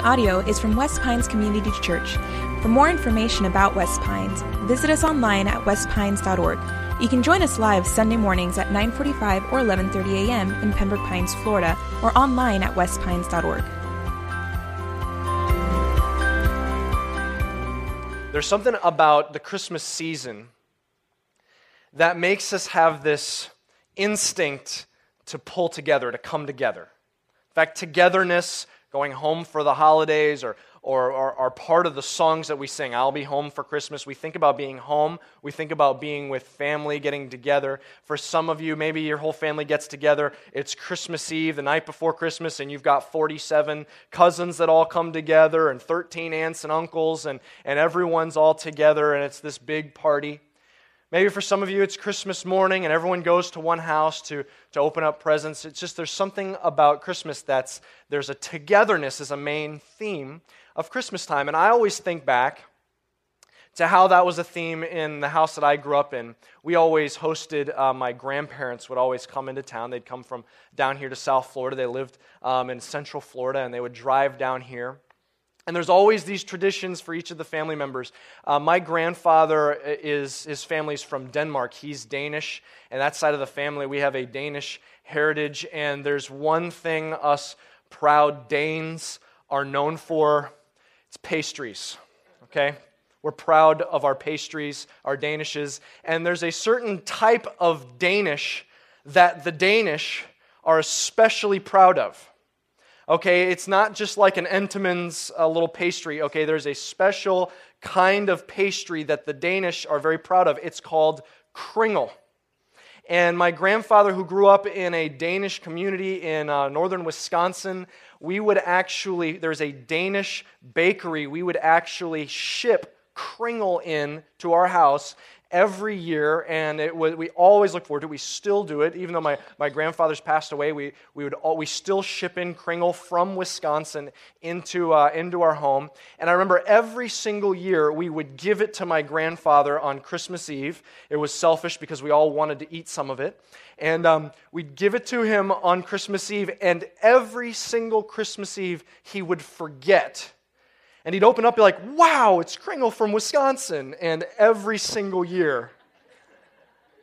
audio is from West Pines Community Church. For more information about West Pines, visit us online at westpines.org. You can join us live Sunday mornings at 9:45 or 11:30 a.m. in Pembroke Pines, Florida, or online at westpines.org. There's something about the Christmas season that makes us have this instinct to pull together, to come together. In fact, togetherness, going home for the holidays, or, or, are part of the songs that we sing. I'll be home for Christmas. We think about being home. We think about being with family, getting together. For some of you, maybe your whole family gets together. It's Christmas Eve, the night before Christmas, and you've got 47 cousins that all come together, and 13 aunts and uncles, and, and everyone's all together, and it's this big party. Maybe for some of you, it's Christmas morning and everyone goes to one house to, to open up presents. It's just there's something about Christmas that's there's a togetherness as a main theme of Christmas time. And I always think back to how that was a theme in the house that I grew up in. We always hosted, uh, my grandparents would always come into town. They'd come from down here to South Florida. They lived um, in Central Florida and they would drive down here. And there's always these traditions for each of the family members. Uh, my grandfather is his family's from Denmark. He's Danish, and that side of the family we have a Danish heritage. And there's one thing us proud Danes are known for. It's pastries. Okay, we're proud of our pastries, our Danishes, and there's a certain type of Danish that the Danish are especially proud of. Okay, it's not just like an Entenmann's uh, little pastry. Okay, there's a special kind of pastry that the Danish are very proud of. It's called kringle. And my grandfather, who grew up in a Danish community in uh, northern Wisconsin, we would actually, there's a Danish bakery, we would actually ship kringle in to our house every year, and it was, we always look forward to it. We still do it, even though my, my grandfather's passed away. We, we, would all, we still ship in Kringle from Wisconsin into, uh, into our home. And I remember every single year we would give it to my grandfather on Christmas Eve. It was selfish because we all wanted to eat some of it. And um, we'd give it to him on Christmas Eve, and every single Christmas Eve he would forget and he'd open up, and be like, wow, it's Kringle from Wisconsin. And every single year,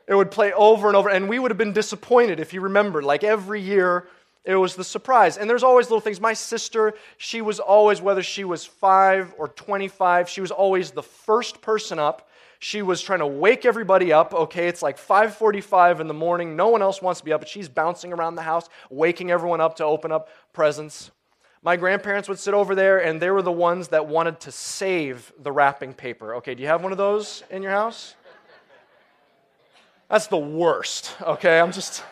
it would play over and over. And we would have been disappointed if you remembered. Like every year, it was the surprise. And there's always little things. My sister, she was always, whether she was five or 25, she was always the first person up. She was trying to wake everybody up. Okay, it's like 5:45 in the morning. No one else wants to be up, but she's bouncing around the house, waking everyone up to open up presents. My grandparents would sit over there, and they were the ones that wanted to save the wrapping paper. Okay, do you have one of those in your house? That's the worst, okay? I'm just.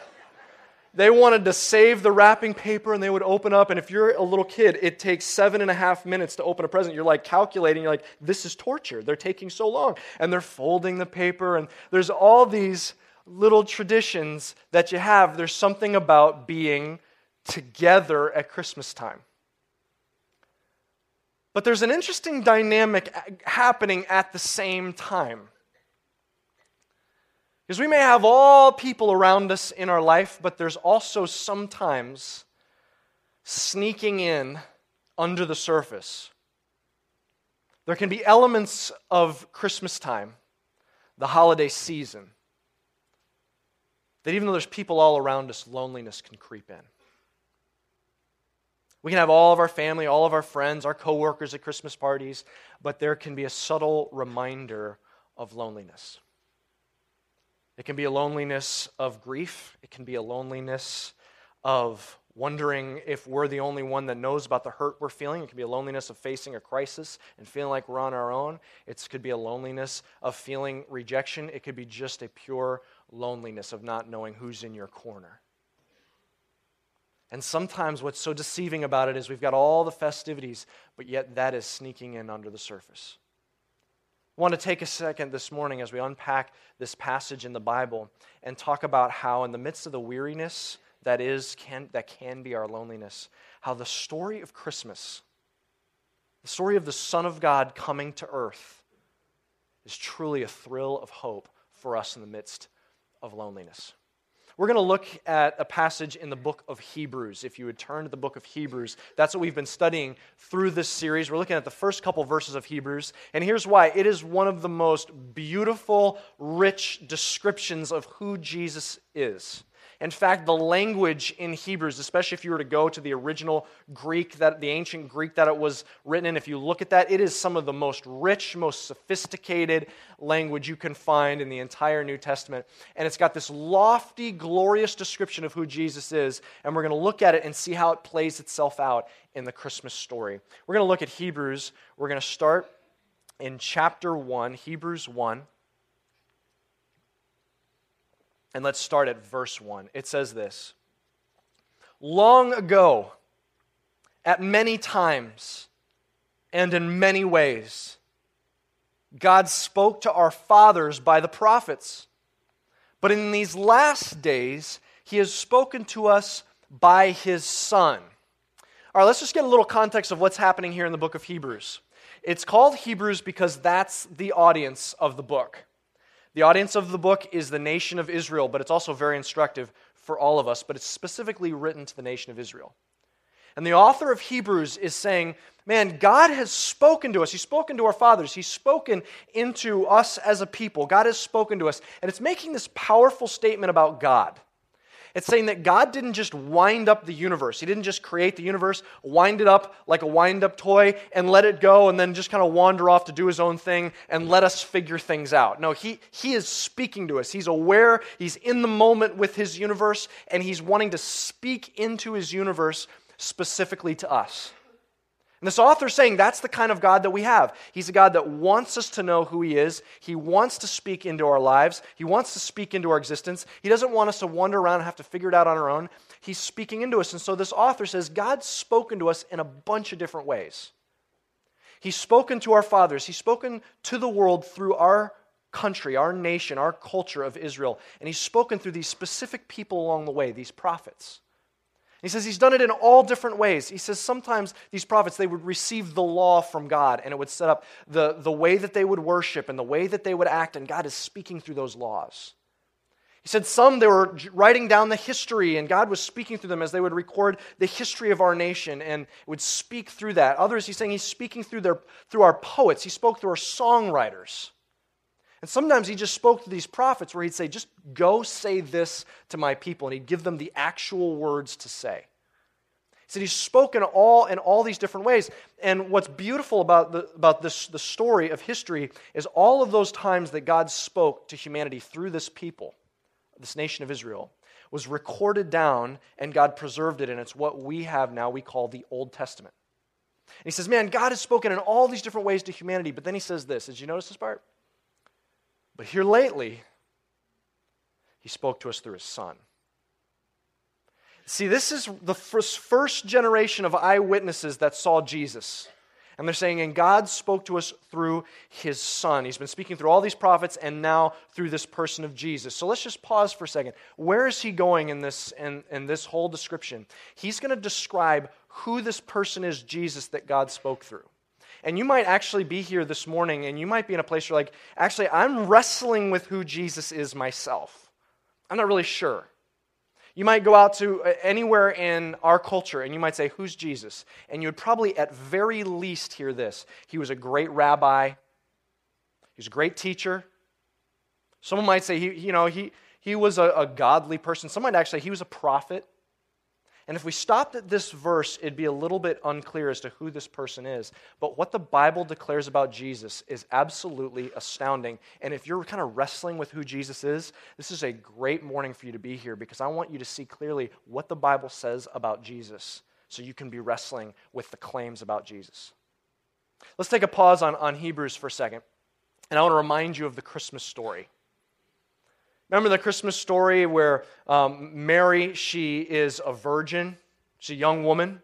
They wanted to save the wrapping paper and they would open up. And if you're a little kid, it takes seven and a half minutes to open a present. You're like calculating, you're like, this is torture. They're taking so long. And they're folding the paper. And there's all these little traditions that you have. There's something about being together at Christmas time. But there's an interesting dynamic happening at the same time. Because we may have all people around us in our life, but there's also sometimes sneaking in under the surface. There can be elements of Christmas time, the holiday season, that even though there's people all around us, loneliness can creep in. We can have all of our family, all of our friends, our coworkers at Christmas parties, but there can be a subtle reminder of loneliness. It can be a loneliness of grief. It can be a loneliness of wondering if we're the only one that knows about the hurt we're feeling. It could be a loneliness of facing a crisis and feeling like we're on our own. It could be a loneliness of feeling rejection. It could be just a pure loneliness of not knowing who's in your corner. And sometimes what's so deceiving about it is we've got all the festivities, but yet that is sneaking in under the surface. I want to take a second this morning as we unpack this passage in the Bible and talk about how, in the midst of the weariness that is can, that can be our loneliness, how the story of Christmas, the story of the Son of God coming to earth, is truly a thrill of hope for us in the midst of loneliness. We're going to look at a passage in the book of Hebrews. If you would turn to the book of Hebrews, that's what we've been studying through this series. We're looking at the first couple verses of Hebrews, and here's why it is one of the most beautiful, rich descriptions of who Jesus is. In fact, the language in Hebrews, especially if you were to go to the original Greek, that the ancient Greek that it was written in, if you look at that, it is some of the most rich, most sophisticated language you can find in the entire New Testament. And it's got this lofty, glorious description of who Jesus is. And we're going to look at it and see how it plays itself out in the Christmas story. We're going to look at Hebrews. We're going to start in chapter 1, Hebrews 1. And let's start at verse 1. It says this Long ago, at many times, and in many ways, God spoke to our fathers by the prophets. But in these last days, He has spoken to us by His Son. All right, let's just get a little context of what's happening here in the book of Hebrews. It's called Hebrews because that's the audience of the book. The audience of the book is the nation of Israel, but it's also very instructive for all of us, but it's specifically written to the nation of Israel. And the author of Hebrews is saying, man, God has spoken to us. He's spoken to our fathers. He's spoken into us as a people. God has spoken to us. And it's making this powerful statement about God. It's saying that God didn't just wind up the universe. He didn't just create the universe, wind it up like a wind up toy, and let it go, and then just kind of wander off to do his own thing and let us figure things out. No, he, he is speaking to us. He's aware, he's in the moment with his universe, and he's wanting to speak into his universe specifically to us. And this author is saying that's the kind of God that we have. He's a God that wants us to know who He is. He wants to speak into our lives. He wants to speak into our existence. He doesn't want us to wander around and have to figure it out on our own. He's speaking into us. And so this author says God's spoken to us in a bunch of different ways. He's spoken to our fathers, He's spoken to the world through our country, our nation, our culture of Israel. And He's spoken through these specific people along the way, these prophets. He says he's done it in all different ways. He says sometimes these prophets, they would receive the law from God and it would set up the, the way that they would worship and the way that they would act, and God is speaking through those laws. He said some they were writing down the history and God was speaking through them as they would record the history of our nation and would speak through that. Others, he's saying he's speaking through, their, through our poets, he spoke through our songwriters. And sometimes he just spoke to these prophets where he'd say, just go say this to my people. And he'd give them the actual words to say. He said he's spoken all in all these different ways. And what's beautiful about, the, about this, the story of history is all of those times that God spoke to humanity through this people, this nation of Israel, was recorded down and God preserved it. And it's what we have now we call the Old Testament. And he says, man, God has spoken in all these different ways to humanity. But then he says this. Did you notice this part? But here lately, he spoke to us through his son. See, this is the first, generation of eyewitnesses that saw Jesus. And they're saying, and God spoke to us through his son. He's been speaking through all these prophets and now through this person of Jesus. So let's just pause for a second. Where is he going in this, in, in this whole description? He's going to describe who this person is, Jesus, that God spoke through. And you might actually be here this morning and you might be in a place where, you're like, actually, I'm wrestling with who Jesus is myself. I'm not really sure. You might go out to uh, anywhere in our culture and you might say, Who's Jesus? And you would probably, at very least, hear this He was a great rabbi, he was a great teacher. Someone might say, he, you know, he, he was a, a godly person. Someone might actually say he was a prophet. And if we stopped at this verse, it'd be a little bit unclear as to who this person is. But what the Bible declares about Jesus is absolutely astounding. And if you're kind of wrestling with who Jesus is, this is a great morning for you to be here because I want you to see clearly what the Bible says about Jesus so you can be wrestling with the claims about Jesus. Let's take a pause on, on Hebrews for a second. And I want to remind you of the Christmas story. Remember the Christmas story where um, Mary, she is a virgin, she's a young woman,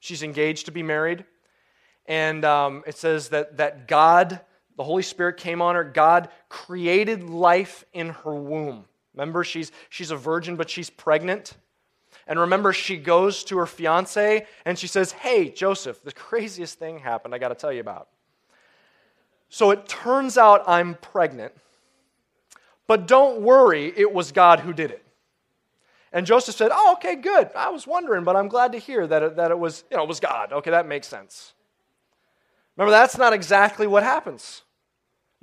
she's engaged to be married. And um, it says that, that God, the Holy Spirit came on her. God created life in her womb. Remember, she's, she's a virgin, but she's pregnant. And remember, she goes to her fiance and she says, Hey, Joseph, the craziest thing happened I got to tell you about. So it turns out I'm pregnant. But don't worry, it was God who did it. And Joseph said, Oh, okay, good. I was wondering, but I'm glad to hear that it, that it was, you know, it was God. Okay, that makes sense. Remember, that's not exactly what happens.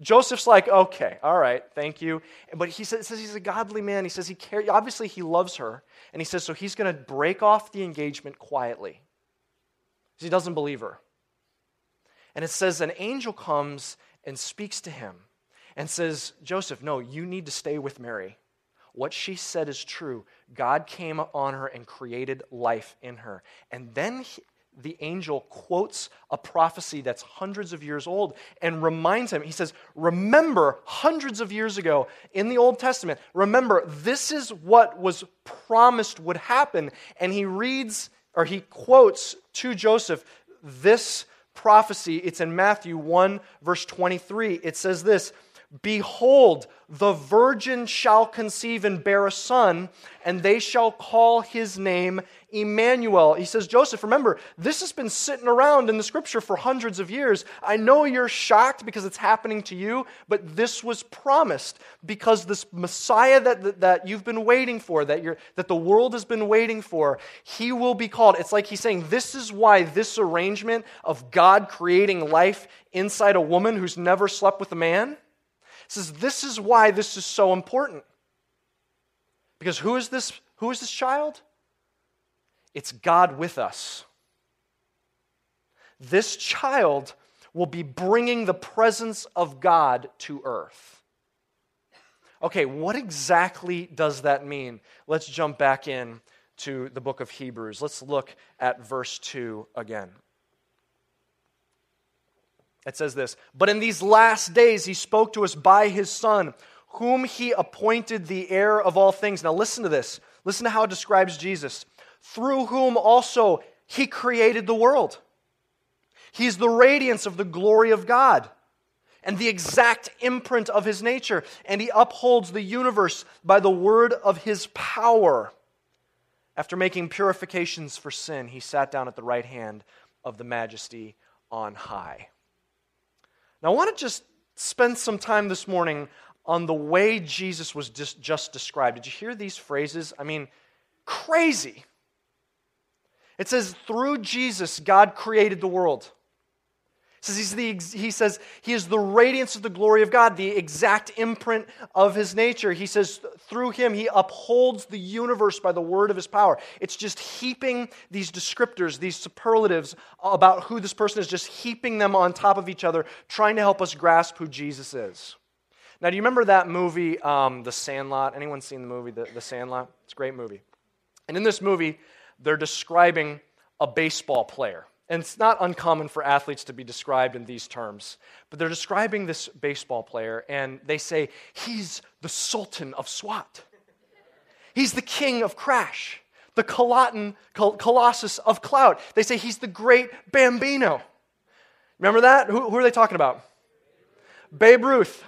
Joseph's like, okay, all right, thank you. But he says, he's a godly man. He says he cares, obviously he loves her. And he says, so he's going to break off the engagement quietly. Because He doesn't believe her. And it says an angel comes and speaks to him and says, Joseph, no, you need to stay with Mary. What she said is true. God came on her and created life in her. And then he, the angel quotes a prophecy that's hundreds of years old and reminds him, he says, Remember, hundreds of years ago in the Old Testament, remember, this is what was promised would happen. And he reads, or he quotes to Joseph this prophecy. It's in Matthew 1, verse 23. It says this Behold, the virgin shall conceive and bear a son, and they shall call his name Emmanuel. He says, Joseph, remember, this has been sitting around in the scripture for hundreds of years. I know you're shocked because it's happening to you, but this was promised because this Messiah that, that, that you've been waiting for, that, you're, that the world has been waiting for, he will be called. It's like he's saying, This is why this arrangement of God creating life inside a woman who's never slept with a man says this is why this is so important. Because who is this who is this child? It's God with us. This child will be bringing the presence of God to earth. Okay, what exactly does that mean? Let's jump back in to the book of Hebrews. Let's look at verse 2 again. It says this But in these last days he spoke to us by his Son, whom he appointed the heir of all things. Now listen to this. Listen to how it describes Jesus. Through whom also he created the world. He's the radiance of the glory of God and the exact imprint of his nature, and he upholds the universe by the word of his power. After making purifications for sin, he sat down at the right hand of the majesty on high. Now, I want to just spend some time this morning on the way Jesus was just, just described. Did you hear these phrases? I mean, crazy. It says, through Jesus, God created the world says he's the, he says he is the radiance of the glory of God, the exact imprint of his nature. He says through him he upholds the universe by the word of his power. It's just heaping these descriptors, these superlatives about who this person is, just heaping them on top of each other, trying to help us grasp who Jesus is. Now, do you remember that movie, um, The Sandlot? Anyone seen the movie, The, the Sandlot? It's a great movie. And in this movie, they're describing a baseball player. And it's not uncommon for athletes to be described in these terms. But they're describing this baseball player, and they say, he's the Sultan of SWAT. He's the king of crash, the Coloton, Colossus of clout. They say he's the great Bambino. Remember that? Who, who are they talking about? Babe Ruth.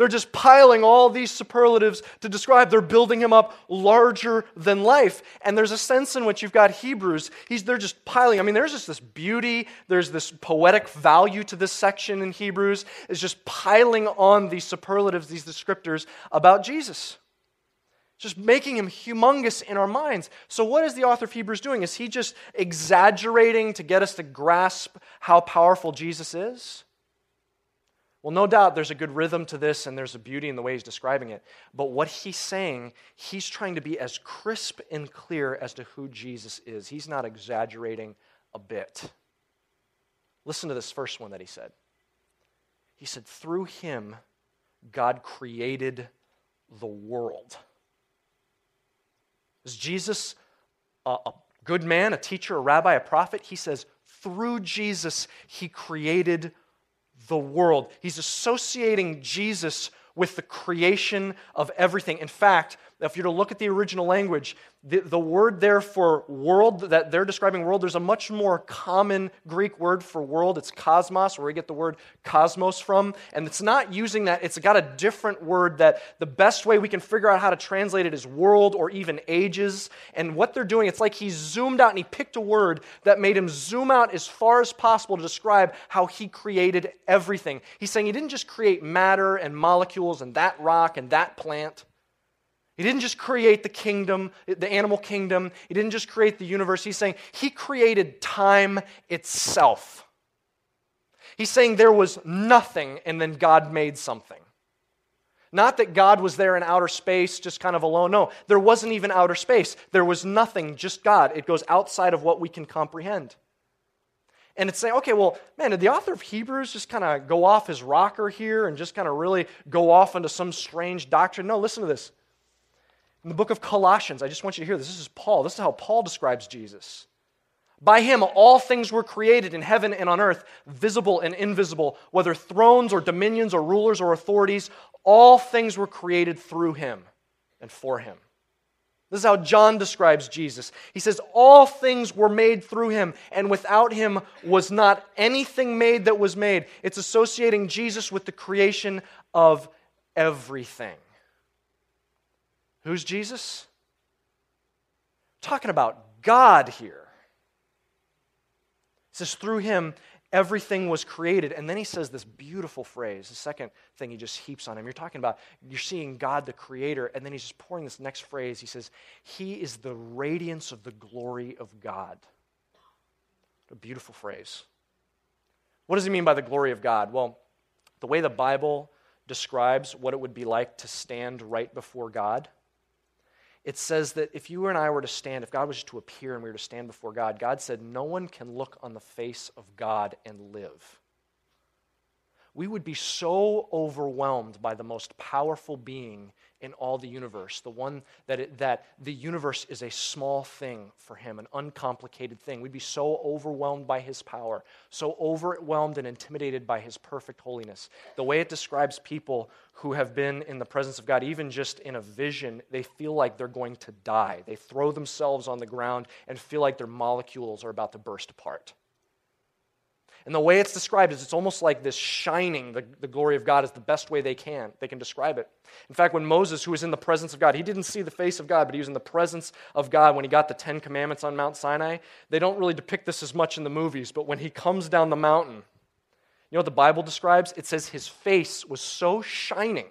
They're just piling all these superlatives to describe. They're building him up larger than life. And there's a sense in which you've got Hebrews. He's, they're just piling. I mean, there's just this beauty, there's this poetic value to this section in Hebrews, is just piling on these superlatives, these descriptors about Jesus just making him humongous in our minds. So, what is the author of Hebrews doing? Is he just exaggerating to get us to grasp how powerful Jesus is? Well, no doubt there's a good rhythm to this and there's a beauty in the way he's describing it. But what he's saying, he's trying to be as crisp and clear as to who Jesus is. He's not exaggerating a bit. Listen to this first one that he said. He said, Through him, God created the world. Is Jesus a, a good man, a teacher, a rabbi, a prophet? He says, Through Jesus, he created the world. He's associating Jesus with the creation of everything. In fact, if you're to look at the original language, the, the word there for world that they're describing world, there's a much more common Greek word for world. It's cosmos, where we get the word cosmos from. And it's not using that, it's got a different word that the best way we can figure out how to translate it is world or even ages. And what they're doing, it's like he zoomed out and he picked a word that made him zoom out as far as possible to describe how he created everything. He's saying he didn't just create matter and molecules and that rock and that plant. He didn't just create the kingdom, the animal kingdom. He didn't just create the universe. He's saying he created time itself. He's saying there was nothing and then God made something. Not that God was there in outer space just kind of alone. No, there wasn't even outer space. There was nothing, just God. It goes outside of what we can comprehend. And it's saying, okay, well, man, did the author of Hebrews just kind of go off his rocker here and just kind of really go off into some strange doctrine? No, listen to this. In the book of Colossians, I just want you to hear this. This is Paul. This is how Paul describes Jesus. By him, all things were created in heaven and on earth, visible and invisible, whether thrones or dominions or rulers or authorities, all things were created through him and for him. This is how John describes Jesus. He says, All things were made through him, and without him was not anything made that was made. It's associating Jesus with the creation of everything. Who's Jesus? talking about God here. He says, through him, everything was created. And then he says this beautiful phrase, the second thing he just heaps on him. You're talking about, you're seeing God the creator, and then he's just pouring this next phrase. He says, He is the radiance of the glory of God. a beautiful phrase. What does he mean by the glory of God? Well, the way the Bible describes what it would be like to stand right before God it says that if you and I were to stand, if God was to appear and we were to stand before God, God said, No one can look on the face of God and live we would be so overwhelmed by the most powerful being in all the universe, the one that, it, that the universe is a small thing for him, an uncomplicated thing. We'd be so overwhelmed by his power, so overwhelmed and intimidated by his perfect holiness. The way it describes people who have been in the presence of God, even just in a vision, they feel like they're going to die. They throw themselves on the ground and feel like their molecules are about to burst apart. And the way it's described is it's almost like this shining, the, the glory of God is the best way they can. They can describe it. In fact, when Moses, who was in the presence of God, he didn't see the face of God, but he was in the presence of God when he got the Ten Commandments on Mount Sinai. They don't really depict this as much in the movies, but when he comes down the mountain, you know what the Bible describes? It says his face was so shining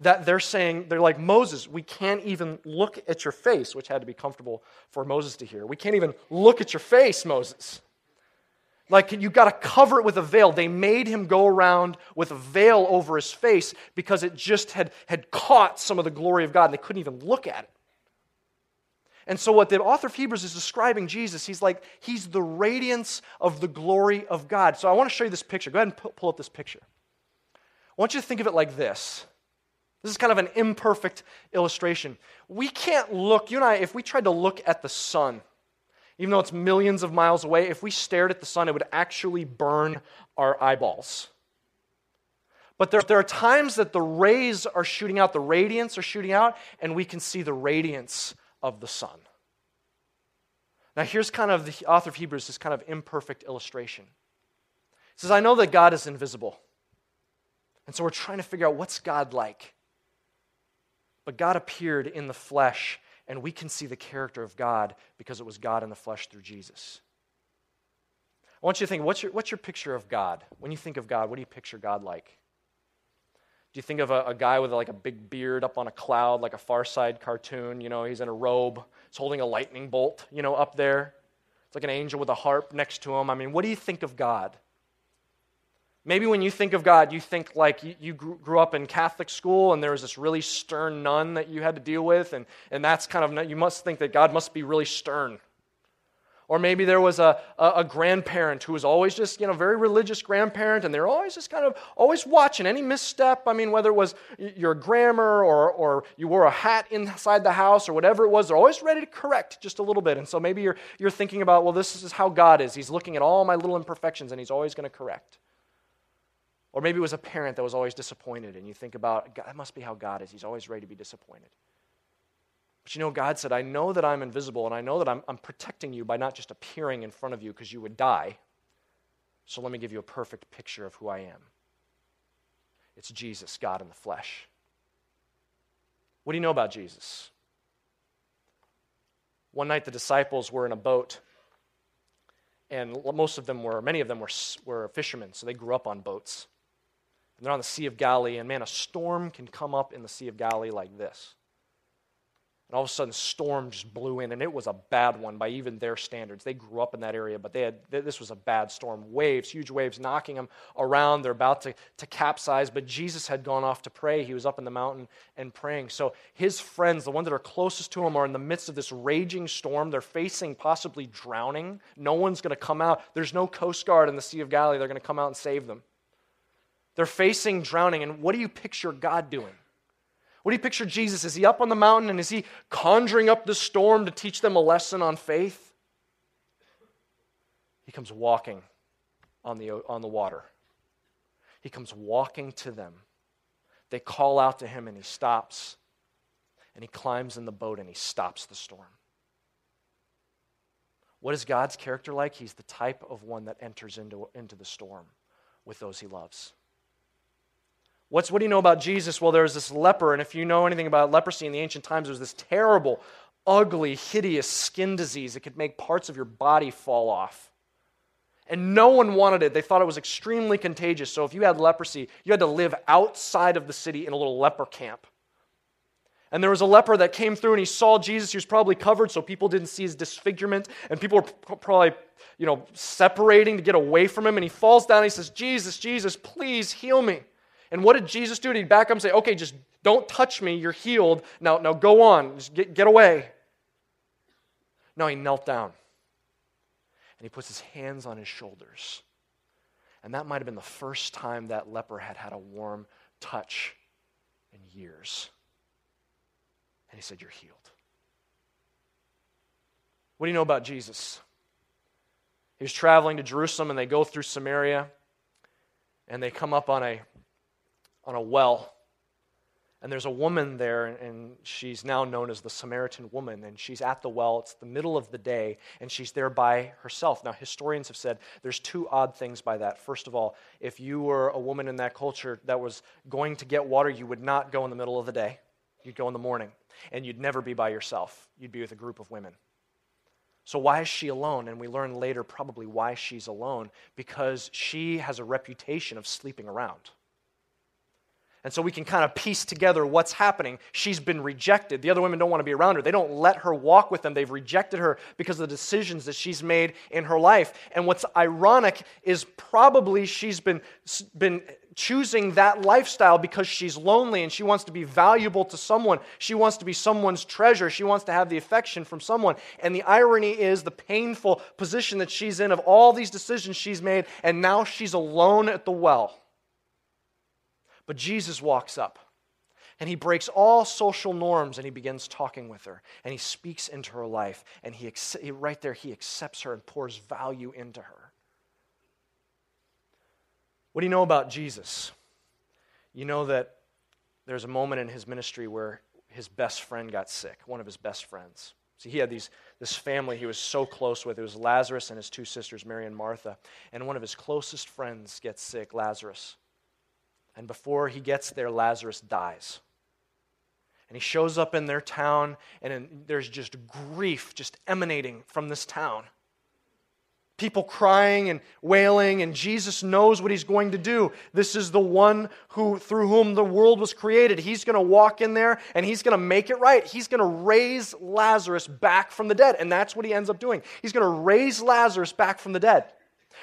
that they're saying, they're like, Moses, we can't even look at your face, which had to be comfortable for Moses to hear. We can't even look at your face, Moses. Like, you got to cover it with a veil. They made him go around with a veil over his face because it just had, had caught some of the glory of God and they couldn't even look at it. And so, what the author of Hebrews is describing Jesus, he's like, he's the radiance of the glory of God. So, I want to show you this picture. Go ahead and pull up this picture. I want you to think of it like this. This is kind of an imperfect illustration. We can't look, you and I, if we tried to look at the sun, even though it's millions of miles away, if we stared at the sun, it would actually burn our eyeballs. But there, there are times that the rays are shooting out, the radiance are shooting out, and we can see the radiance of the sun. Now, here's kind of the author of Hebrews, this kind of imperfect illustration. He says, I know that God is invisible. And so we're trying to figure out what's God like. But God appeared in the flesh and we can see the character of God because it was God in the flesh through Jesus. I want you to think what's your, what's your picture of God? When you think of God, what do you picture God like? Do you think of a, a guy with like a big beard up on a cloud, like a Far Side cartoon? You know, he's in a robe, he's holding a lightning bolt, you know, up there. It's like an angel with a harp next to him. I mean, what do you think of God? Maybe when you think of God, you think like you, grew up in Catholic school and there was this really stern nun that you had to deal with, and, and that's kind of, you must think that God must be really stern. Or maybe there was a, a, a, grandparent who was always just, you know, very religious grandparent, and they're always just kind of always watching any misstep. I mean, whether it was your grammar or, or you wore a hat inside the house or whatever it was, they're always ready to correct just a little bit. And so maybe you're, you're thinking about, well, this is how God is. He's looking at all my little imperfections and he's always going to correct. Or maybe it was a parent that was always disappointed, and you think about, that must be how God is. He's always ready to be disappointed. But you know, God said, I know that I'm invisible, and I know that I'm, I'm protecting you by not just appearing in front of you because you would die. So let me give you a perfect picture of who I am. It's Jesus, God in the flesh. What do you know about Jesus? One night the disciples were in a boat, and most of them were, many of them were, were fishermen, so they grew up on boats. And they're on the Sea of Galilee, and man, a storm can come up in the Sea of Galilee like this. And all of a sudden, storm just blew in, and it was a bad one by even their standards. They grew up in that area, but they had, this was a bad storm. Waves, huge waves, knocking them around. They're about to, to capsize, but Jesus had gone off to pray. He was up in the mountain and praying. So his friends, the ones that are closest to him, are in the midst of this raging storm. They're facing possibly drowning. No one's going to come out. There's no Coast Guard in the Sea of Galilee. They're going to come out and save them. They're facing drowning. And what do you picture God doing? What do you picture Jesus? Is he up on the mountain and is he conjuring up the storm to teach them a lesson on faith? He comes walking on the, on the water. He comes walking to them. They call out to him and he stops. And he climbs in the boat and he stops the storm. What is God's character like? He's the type of one that enters into, into the storm with those he loves. What's, what do you know about Jesus? Well, there's this leper, and if you know anything about leprosy in the ancient times, it was this terrible, ugly, hideous skin disease that could make parts of your body fall off. And no one wanted it. They thought it was extremely contagious. So if you had leprosy, you had to live outside of the city in a little leper camp. And there was a leper that came through and he saw Jesus. He was probably covered so people didn't see his disfigurement. And people were probably, you know, separating to get away from him. And he falls down and he says, Jesus, Jesus, please heal me. And what did Jesus do? Did he back up and say, okay, just don't touch me, you're healed. Now, now go on, just get, get away. No, he knelt down. And he puts his hands on his shoulders. And that might have been the first time that leper had had a warm touch in years. And he said, You're healed. What do you know about Jesus? He was traveling to Jerusalem and they go through Samaria and they come up on a on a well. And there's a woman there, and she's now known as the Samaritan woman, and she's at the well. It's the middle of the day, and she's there by herself. Now, historians have said there's two odd things by that. First of all, if you were a woman in that culture that was going to get water, you would not go in the middle of the day. You'd go in the morning, and you'd never be by yourself. You'd be with a group of women. So, why is she alone? And we learn later probably why she's alone because she has a reputation of sleeping around. And so we can kind of piece together what's happening. She's been rejected. The other women don't want to be around her. They don't let her walk with them. They've rejected her because of the decisions that she's made in her life. And what's ironic is probably she's been, been choosing that lifestyle because she's lonely and she wants to be valuable to someone. She wants to be someone's treasure. She wants to have the affection from someone. And the irony is the painful position that she's in of all these decisions she's made, and now she's alone at the well. But Jesus walks up and he breaks all social norms and he begins talking with her and he speaks into her life and he right there he accepts her and pours value into her. What do you know about Jesus? You know that there's a moment in his ministry where his best friend got sick, one of his best friends. See, he had these, this family he was so close with. It was Lazarus and his two sisters, Mary and Martha. And one of his closest friends gets sick, Lazarus. And before he gets there, Lazarus dies. And he shows up in their town, and in, there's just grief just emanating from this town. People crying and wailing, and Jesus knows what he's going to do. This is the one who, through whom the world was created. He's going to walk in there and he's going to make it right. He's going to raise Lazarus back from the dead. And that's what he ends up doing. He's going to raise Lazarus back from the dead.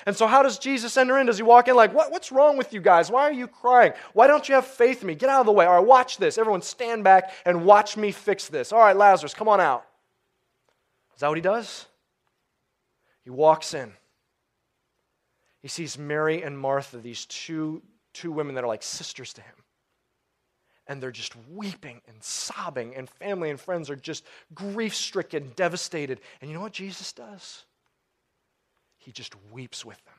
And so, how does Jesus enter in? Does he walk in like, what, What's wrong with you guys? Why are you crying? Why don't you have faith in me? Get out of the way. All right, watch this. Everyone stand back and watch me fix this. All right, Lazarus, come on out. Is that what he does? He walks in. He sees Mary and Martha, these two, two women that are like sisters to him. And they're just weeping and sobbing, and family and friends are just grief stricken, devastated. And you know what Jesus does? He just weeps with them.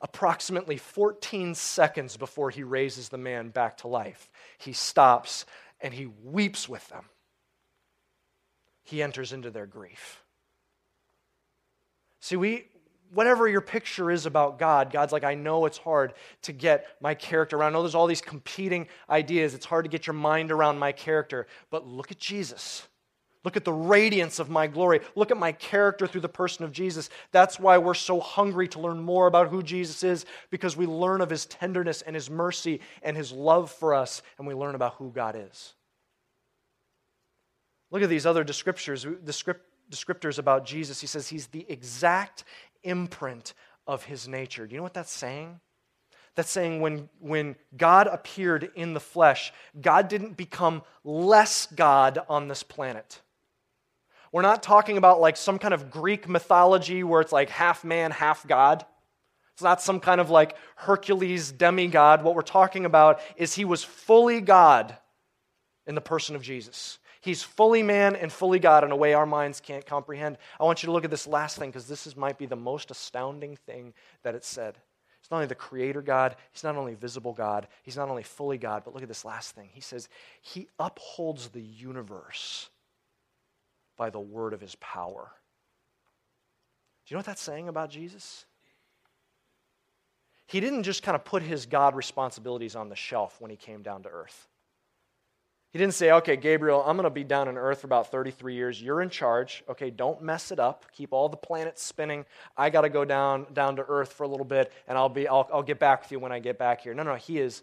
Approximately 14 seconds before he raises the man back to life, he stops and he weeps with them. He enters into their grief. See, we, whatever your picture is about God, God's like, I know it's hard to get my character around. I know there's all these competing ideas. It's hard to get your mind around my character. But look at Jesus. Look at the radiance of my glory. Look at my character through the person of Jesus. That's why we're so hungry to learn more about who Jesus is, because we learn of his tenderness and his mercy and his love for us, and we learn about who God is. Look at these other descriptors, descriptors about Jesus. He says he's the exact imprint of his nature. Do you know what that's saying? That's saying when, when God appeared in the flesh, God didn't become less God on this planet. We're not talking about like some kind of Greek mythology where it's like half man, half God. It's not some kind of like Hercules demigod. What we're talking about is he was fully God in the person of Jesus. He's fully man and fully God in a way our minds can't comprehend. I want you to look at this last thing because this is, might be the most astounding thing that it said. He's not only the creator God, he's not only visible God, he's not only fully God, but look at this last thing. He says, He upholds the universe by the word of his power. Do you know what that's saying about Jesus? He didn't just kind of put his God responsibilities on the shelf when he came down to earth. He didn't say, okay, Gabriel, I'm going to be down on earth for about 33 years. You're in charge. Okay, don't mess it up. Keep all the planets spinning. I got to go down, down to earth for a little bit, and I'll, be, I'll, I'll get back with you when I get back here. No, no, he is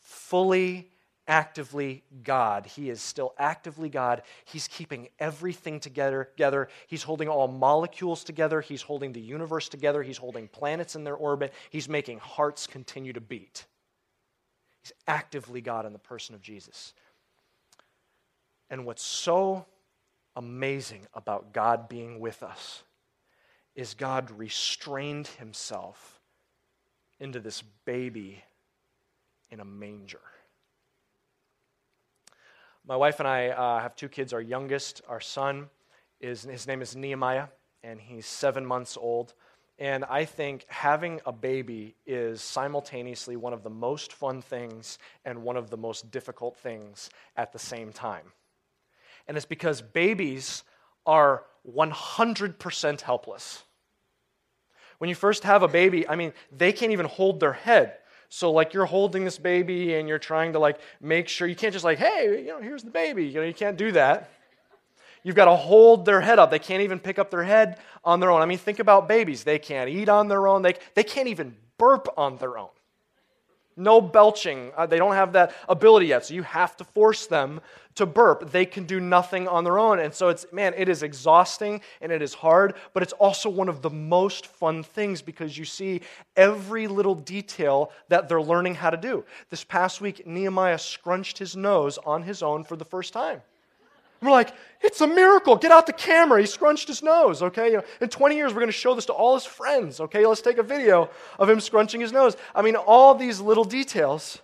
fully actively God. He is still actively God. He's keeping everything together, together. He's holding all molecules together. He's holding the universe together. He's holding planets in their orbit. He's making hearts continue to beat. He's actively God in the person of Jesus. And what's so amazing about God being with us is God restrained himself into this baby in a manger. My wife and I uh, have two kids. Our youngest, our son, is his name is Nehemiah, and he's seven months old. And I think having a baby is simultaneously one of the most fun things and one of the most difficult things at the same time. And it's because babies are 100% helpless. When you first have a baby, I mean, they can't even hold their head. So like you're holding this baby and you're trying to like make sure you can't just like, hey, you know, here's the baby. You know, you can't do that. You've got to hold their head up. They can't even pick up their head on their own. I mean, think about babies. They can't eat on their own. They, they can't even burp on their own. No belching. Uh, they don't have that ability yet. So you have to force them to burp. They can do nothing on their own. And so it's, man, it is exhausting and it is hard, but it's also one of the most fun things because you see every little detail that they're learning how to do. This past week, Nehemiah scrunched his nose on his own for the first time. We're like, it's a miracle. Get out the camera. He scrunched his nose, okay? You know, in 20 years, we're going to show this to all his friends, okay? Let's take a video of him scrunching his nose. I mean, all these little details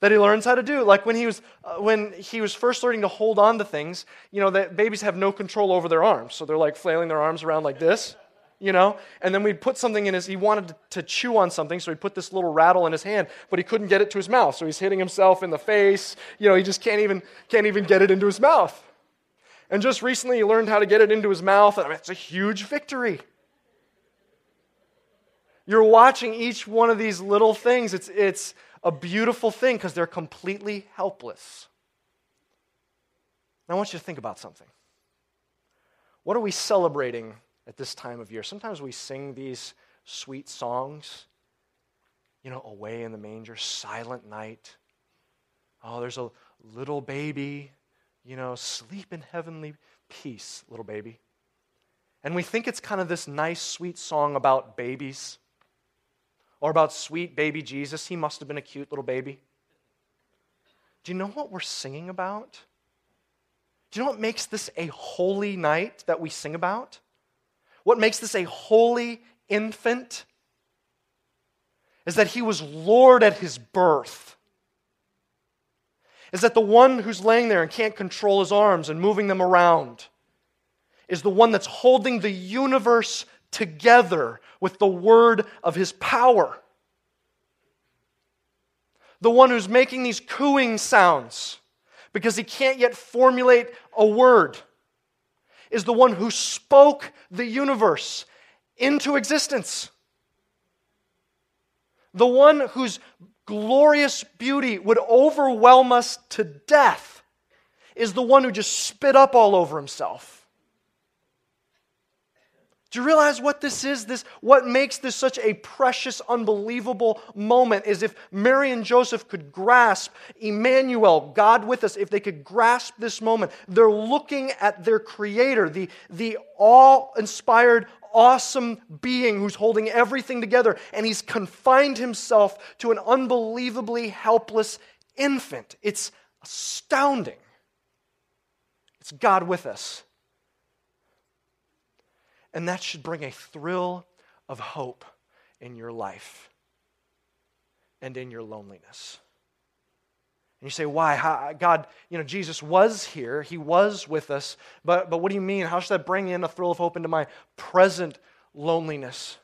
that he learns how to do. Like when he was, uh, when he was first learning to hold on to things, you know, that babies have no control over their arms. So they're like flailing their arms around like this, you know? And then we'd put something in his, he wanted to, chew on something, so he put this little rattle in his hand, but he couldn't get it to his mouth. So he's hitting himself in the face. You know, he just can't even, can't even get it into his mouth. And just recently he learned how to get it into his mouth. I mean, it's a huge victory. You're watching each one of these little things. It's, it's, a beautiful thing because they're completely helpless. Now, I want you to think about something. What are we celebrating at this time of year? Sometimes we sing these sweet songs, you know, away in the manger, silent night. Oh, there's a little baby, you know, sleep in heavenly peace, little baby. And we think it's kind of this nice, sweet song about babies. Or about sweet baby Jesus. He must have been a cute little baby. Do you know what we're singing about? Do you know what makes this a holy night that we sing about? What makes this a holy infant? Is that he was Lord at his birth. Is that the one who's laying there and can't control his arms and moving them around is the one that's holding the universe together with the word of his power. The one who's making these cooing sounds because he can't yet formulate a word is the one who spoke the universe into existence. The one whose glorious beauty would overwhelm us to death is the one who just spit up all over himself Do you realize what this is? This what makes this such a precious, unbelievable moment is if Mary and Joseph could grasp Emmanuel, God with us, if they could grasp this moment, they're looking at their creator, the, the awe-inspired, awesome being who's holding everything together, and he's confined himself to an unbelievably helpless infant. It's astounding. It's God with us. And that should bring a thrill of hope in your life and in your loneliness. And you say, why? How, God, you know, Jesus was here. He was with us. But, but what do you mean? How should that bring in a thrill of hope into my present loneliness?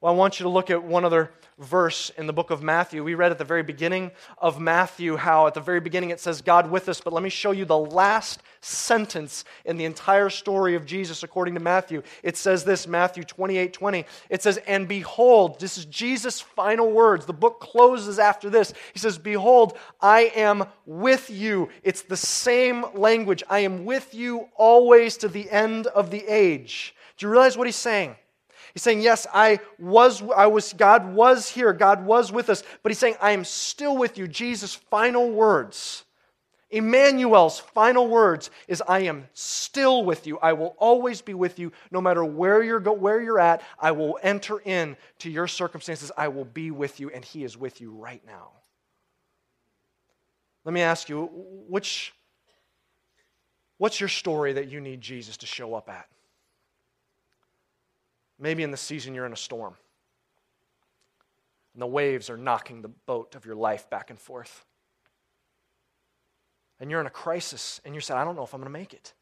Well, I want you to look at one other verse in the book of Matthew. We read at the very beginning of Matthew how at the very beginning it says, God with us. But let me show you the last sentence in the entire story of Jesus according to Matthew. It says this, Matthew 28 20. It says, And behold, this is Jesus' final words. The book closes after this. He says, Behold, I am with you. It's the same language. I am with you always to the end of the age. Do you realize what he's saying? He's saying, Yes, I was, I was, God was here, God was with us, but he's saying, I am still with you. Jesus' final words, Emmanuel's final words is, I am still with you. I will always be with you, no matter where you're, go, where you're at. I will enter in to your circumstances. I will be with you, and he is with you right now. Let me ask you, which, what's your story that you need Jesus to show up at? Maybe in the season you're in a storm. And the waves are knocking the boat of your life back and forth. And you're in a crisis and you said, I don't know if I'm going to make it.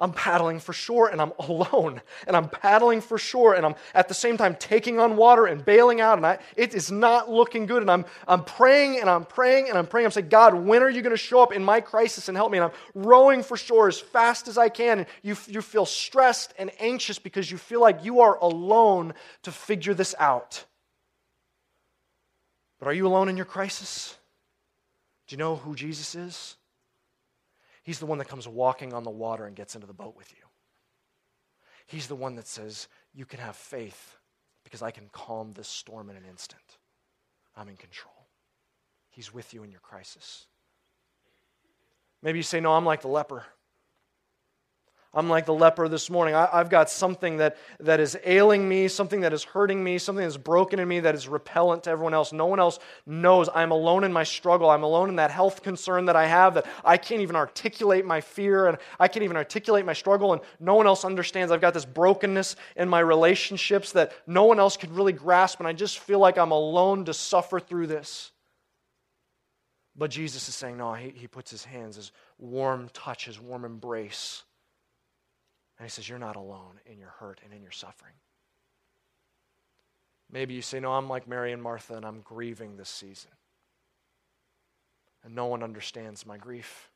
I'm paddling for shore and I'm alone. And I'm paddling for shore and I'm at the same time taking on water and bailing out. And I, it is not looking good. And I'm, I'm praying and I'm praying and I'm praying. I'm saying, God, when are you going to show up in my crisis and help me? And I'm rowing for shore as fast as I can. And you, you feel stressed and anxious because you feel like you are alone to figure this out. But are you alone in your crisis? Do you know who Jesus is? He's the one that comes walking on the water and gets into the boat with you. He's the one that says, You can have faith because I can calm this storm in an instant. I'm in control. He's with you in your crisis. Maybe you say, No, I'm like the leper. I'm like the leper this morning. I, have got something that, that is ailing me, something that is hurting me, something that's broken in me that is repellent to everyone else. No one else knows. I'm alone in my struggle. I'm alone in that health concern that I have that I can't even articulate my fear and I can't even articulate my struggle, and no one else understands. I've got this brokenness in my relationships that no one else can really grasp, and I just feel like I'm alone to suffer through this. But Jesus is saying, no, he, he puts his hands, his warm touch, his warm embrace and he says, You're not alone in your hurt and in your suffering. Maybe you say, No, I'm like Mary and Martha and I'm grieving this season. And no one understands my grief.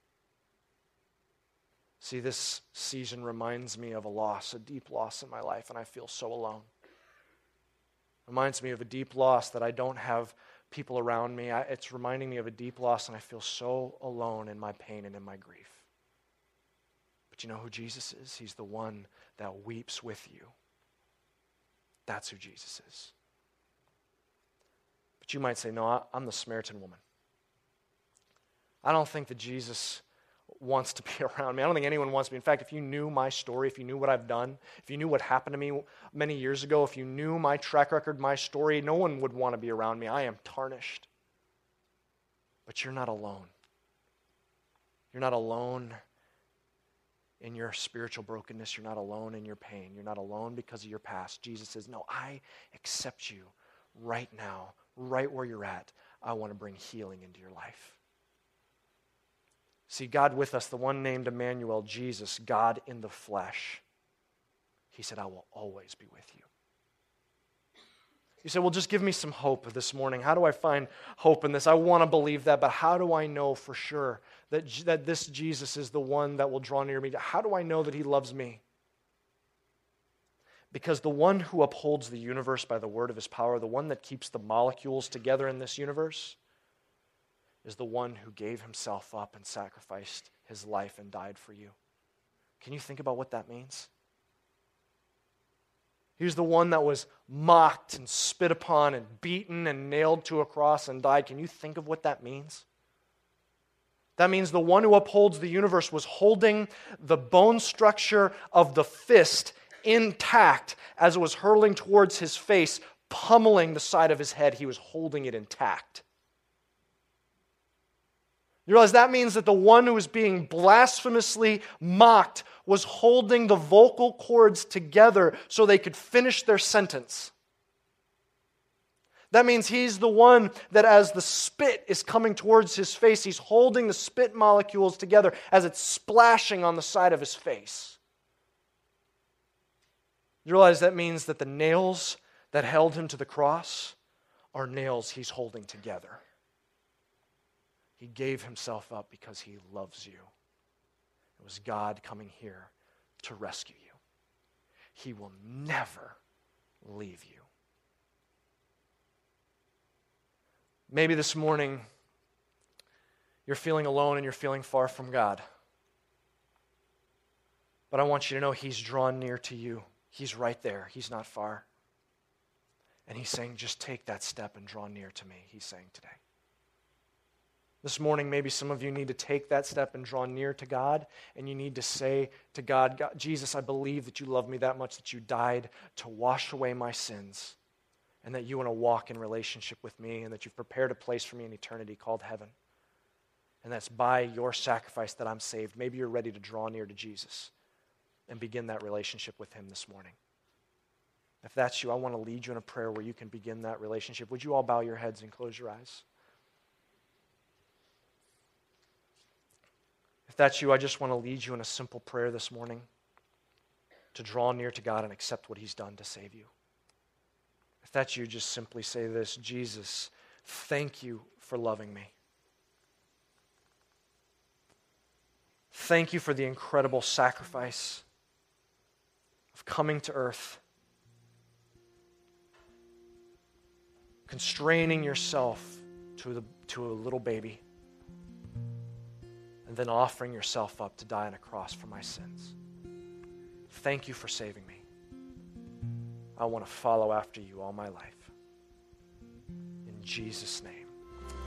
See, this season reminds me of a loss, a deep loss in my life, and I feel so alone. Reminds me of a deep loss that I don't have people around me. I, it's reminding me of a deep loss, and I feel so alone in my pain and in my grief. You know who Jesus is? He's the one that weeps with you. That's who Jesus is. But you might say, No, I'm the Samaritan woman. I don't think that Jesus wants to be around me. I don't think anyone wants me. In fact, if you knew my story, if you knew what I've done, if you knew what happened to me many years ago, if you knew my track record, my story, no one would want to be around me. I am tarnished. But you're not alone. You're not alone in your spiritual brokenness. You're not alone in your pain. You're not alone because of your past. Jesus says, No, I accept you right now, right where you're at. I want to bring healing into your life. See, God with us, the one named Emmanuel, Jesus, God in the flesh, he said, I will always be with you. You say, well, just give me some hope this morning. How do I find hope in this? I want to believe that, but how do I know for sure that, that this Jesus is the one that will draw near me? How do I know that he loves me? Because the one who upholds the universe by the word of his power, the one that keeps the molecules together in this universe, is the one who gave himself up and sacrificed his life and died for you. Can you think about what that means? He was the one that was mocked and spit upon and beaten and nailed to a cross and died. Can you think of what that means? That means the one who upholds the universe was holding the bone structure of the fist intact as it was hurling towards his face, pummeling the side of his head. He was holding it intact. You realize that means that the one who was being blasphemously mocked was holding the vocal cords together so they could finish their sentence. That means he's the one that, as the spit is coming towards his face, he's holding the spit molecules together as it's splashing on the side of his face. You realize that means that the nails that held him to the cross are nails he's holding together. He gave himself up because he loves you. It was God coming here to rescue you. He will never leave you. Maybe this morning you're feeling alone and you're feeling far from God. But I want you to know He's drawn near to you. He's right there, He's not far. And He's saying, just take that step and draw near to me, He's saying today. This morning, maybe some of you need to take that step and draw near to God, and you need to say to God, God, Jesus, I believe that you love me that much that you died to wash away my sins, and that you want to walk in relationship with me, and that you've prepared a place for me in eternity called heaven. And that's by your sacrifice that I'm saved. Maybe you're ready to draw near to Jesus and begin that relationship with Him this morning. If that's you, I want to lead you in a prayer where you can begin that relationship. Would you all bow your heads and close your eyes? If that's you, I just want to lead you in a simple prayer this morning to draw near to God and accept what He's done to save you. If that's you, just simply say this Jesus, thank you for loving me. Thank you for the incredible sacrifice of coming to earth, constraining yourself to, the, to a little baby and then offering yourself up to die on a cross for my sins. Thank you for saving me. I want to follow after you all my life. In Jesus' name,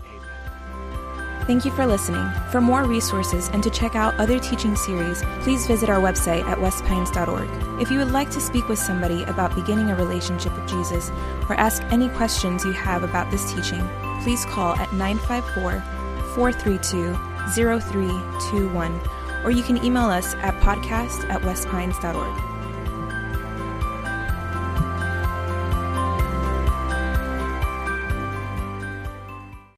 amen. Thank you for listening. For more resources and to check out other teaching series, please visit our website at westpines.org. If you would like to speak with somebody about beginning a relationship with Jesus or ask any questions you have about this teaching, please call at 954 432 0321, or you can email us at podcast at westpines.org.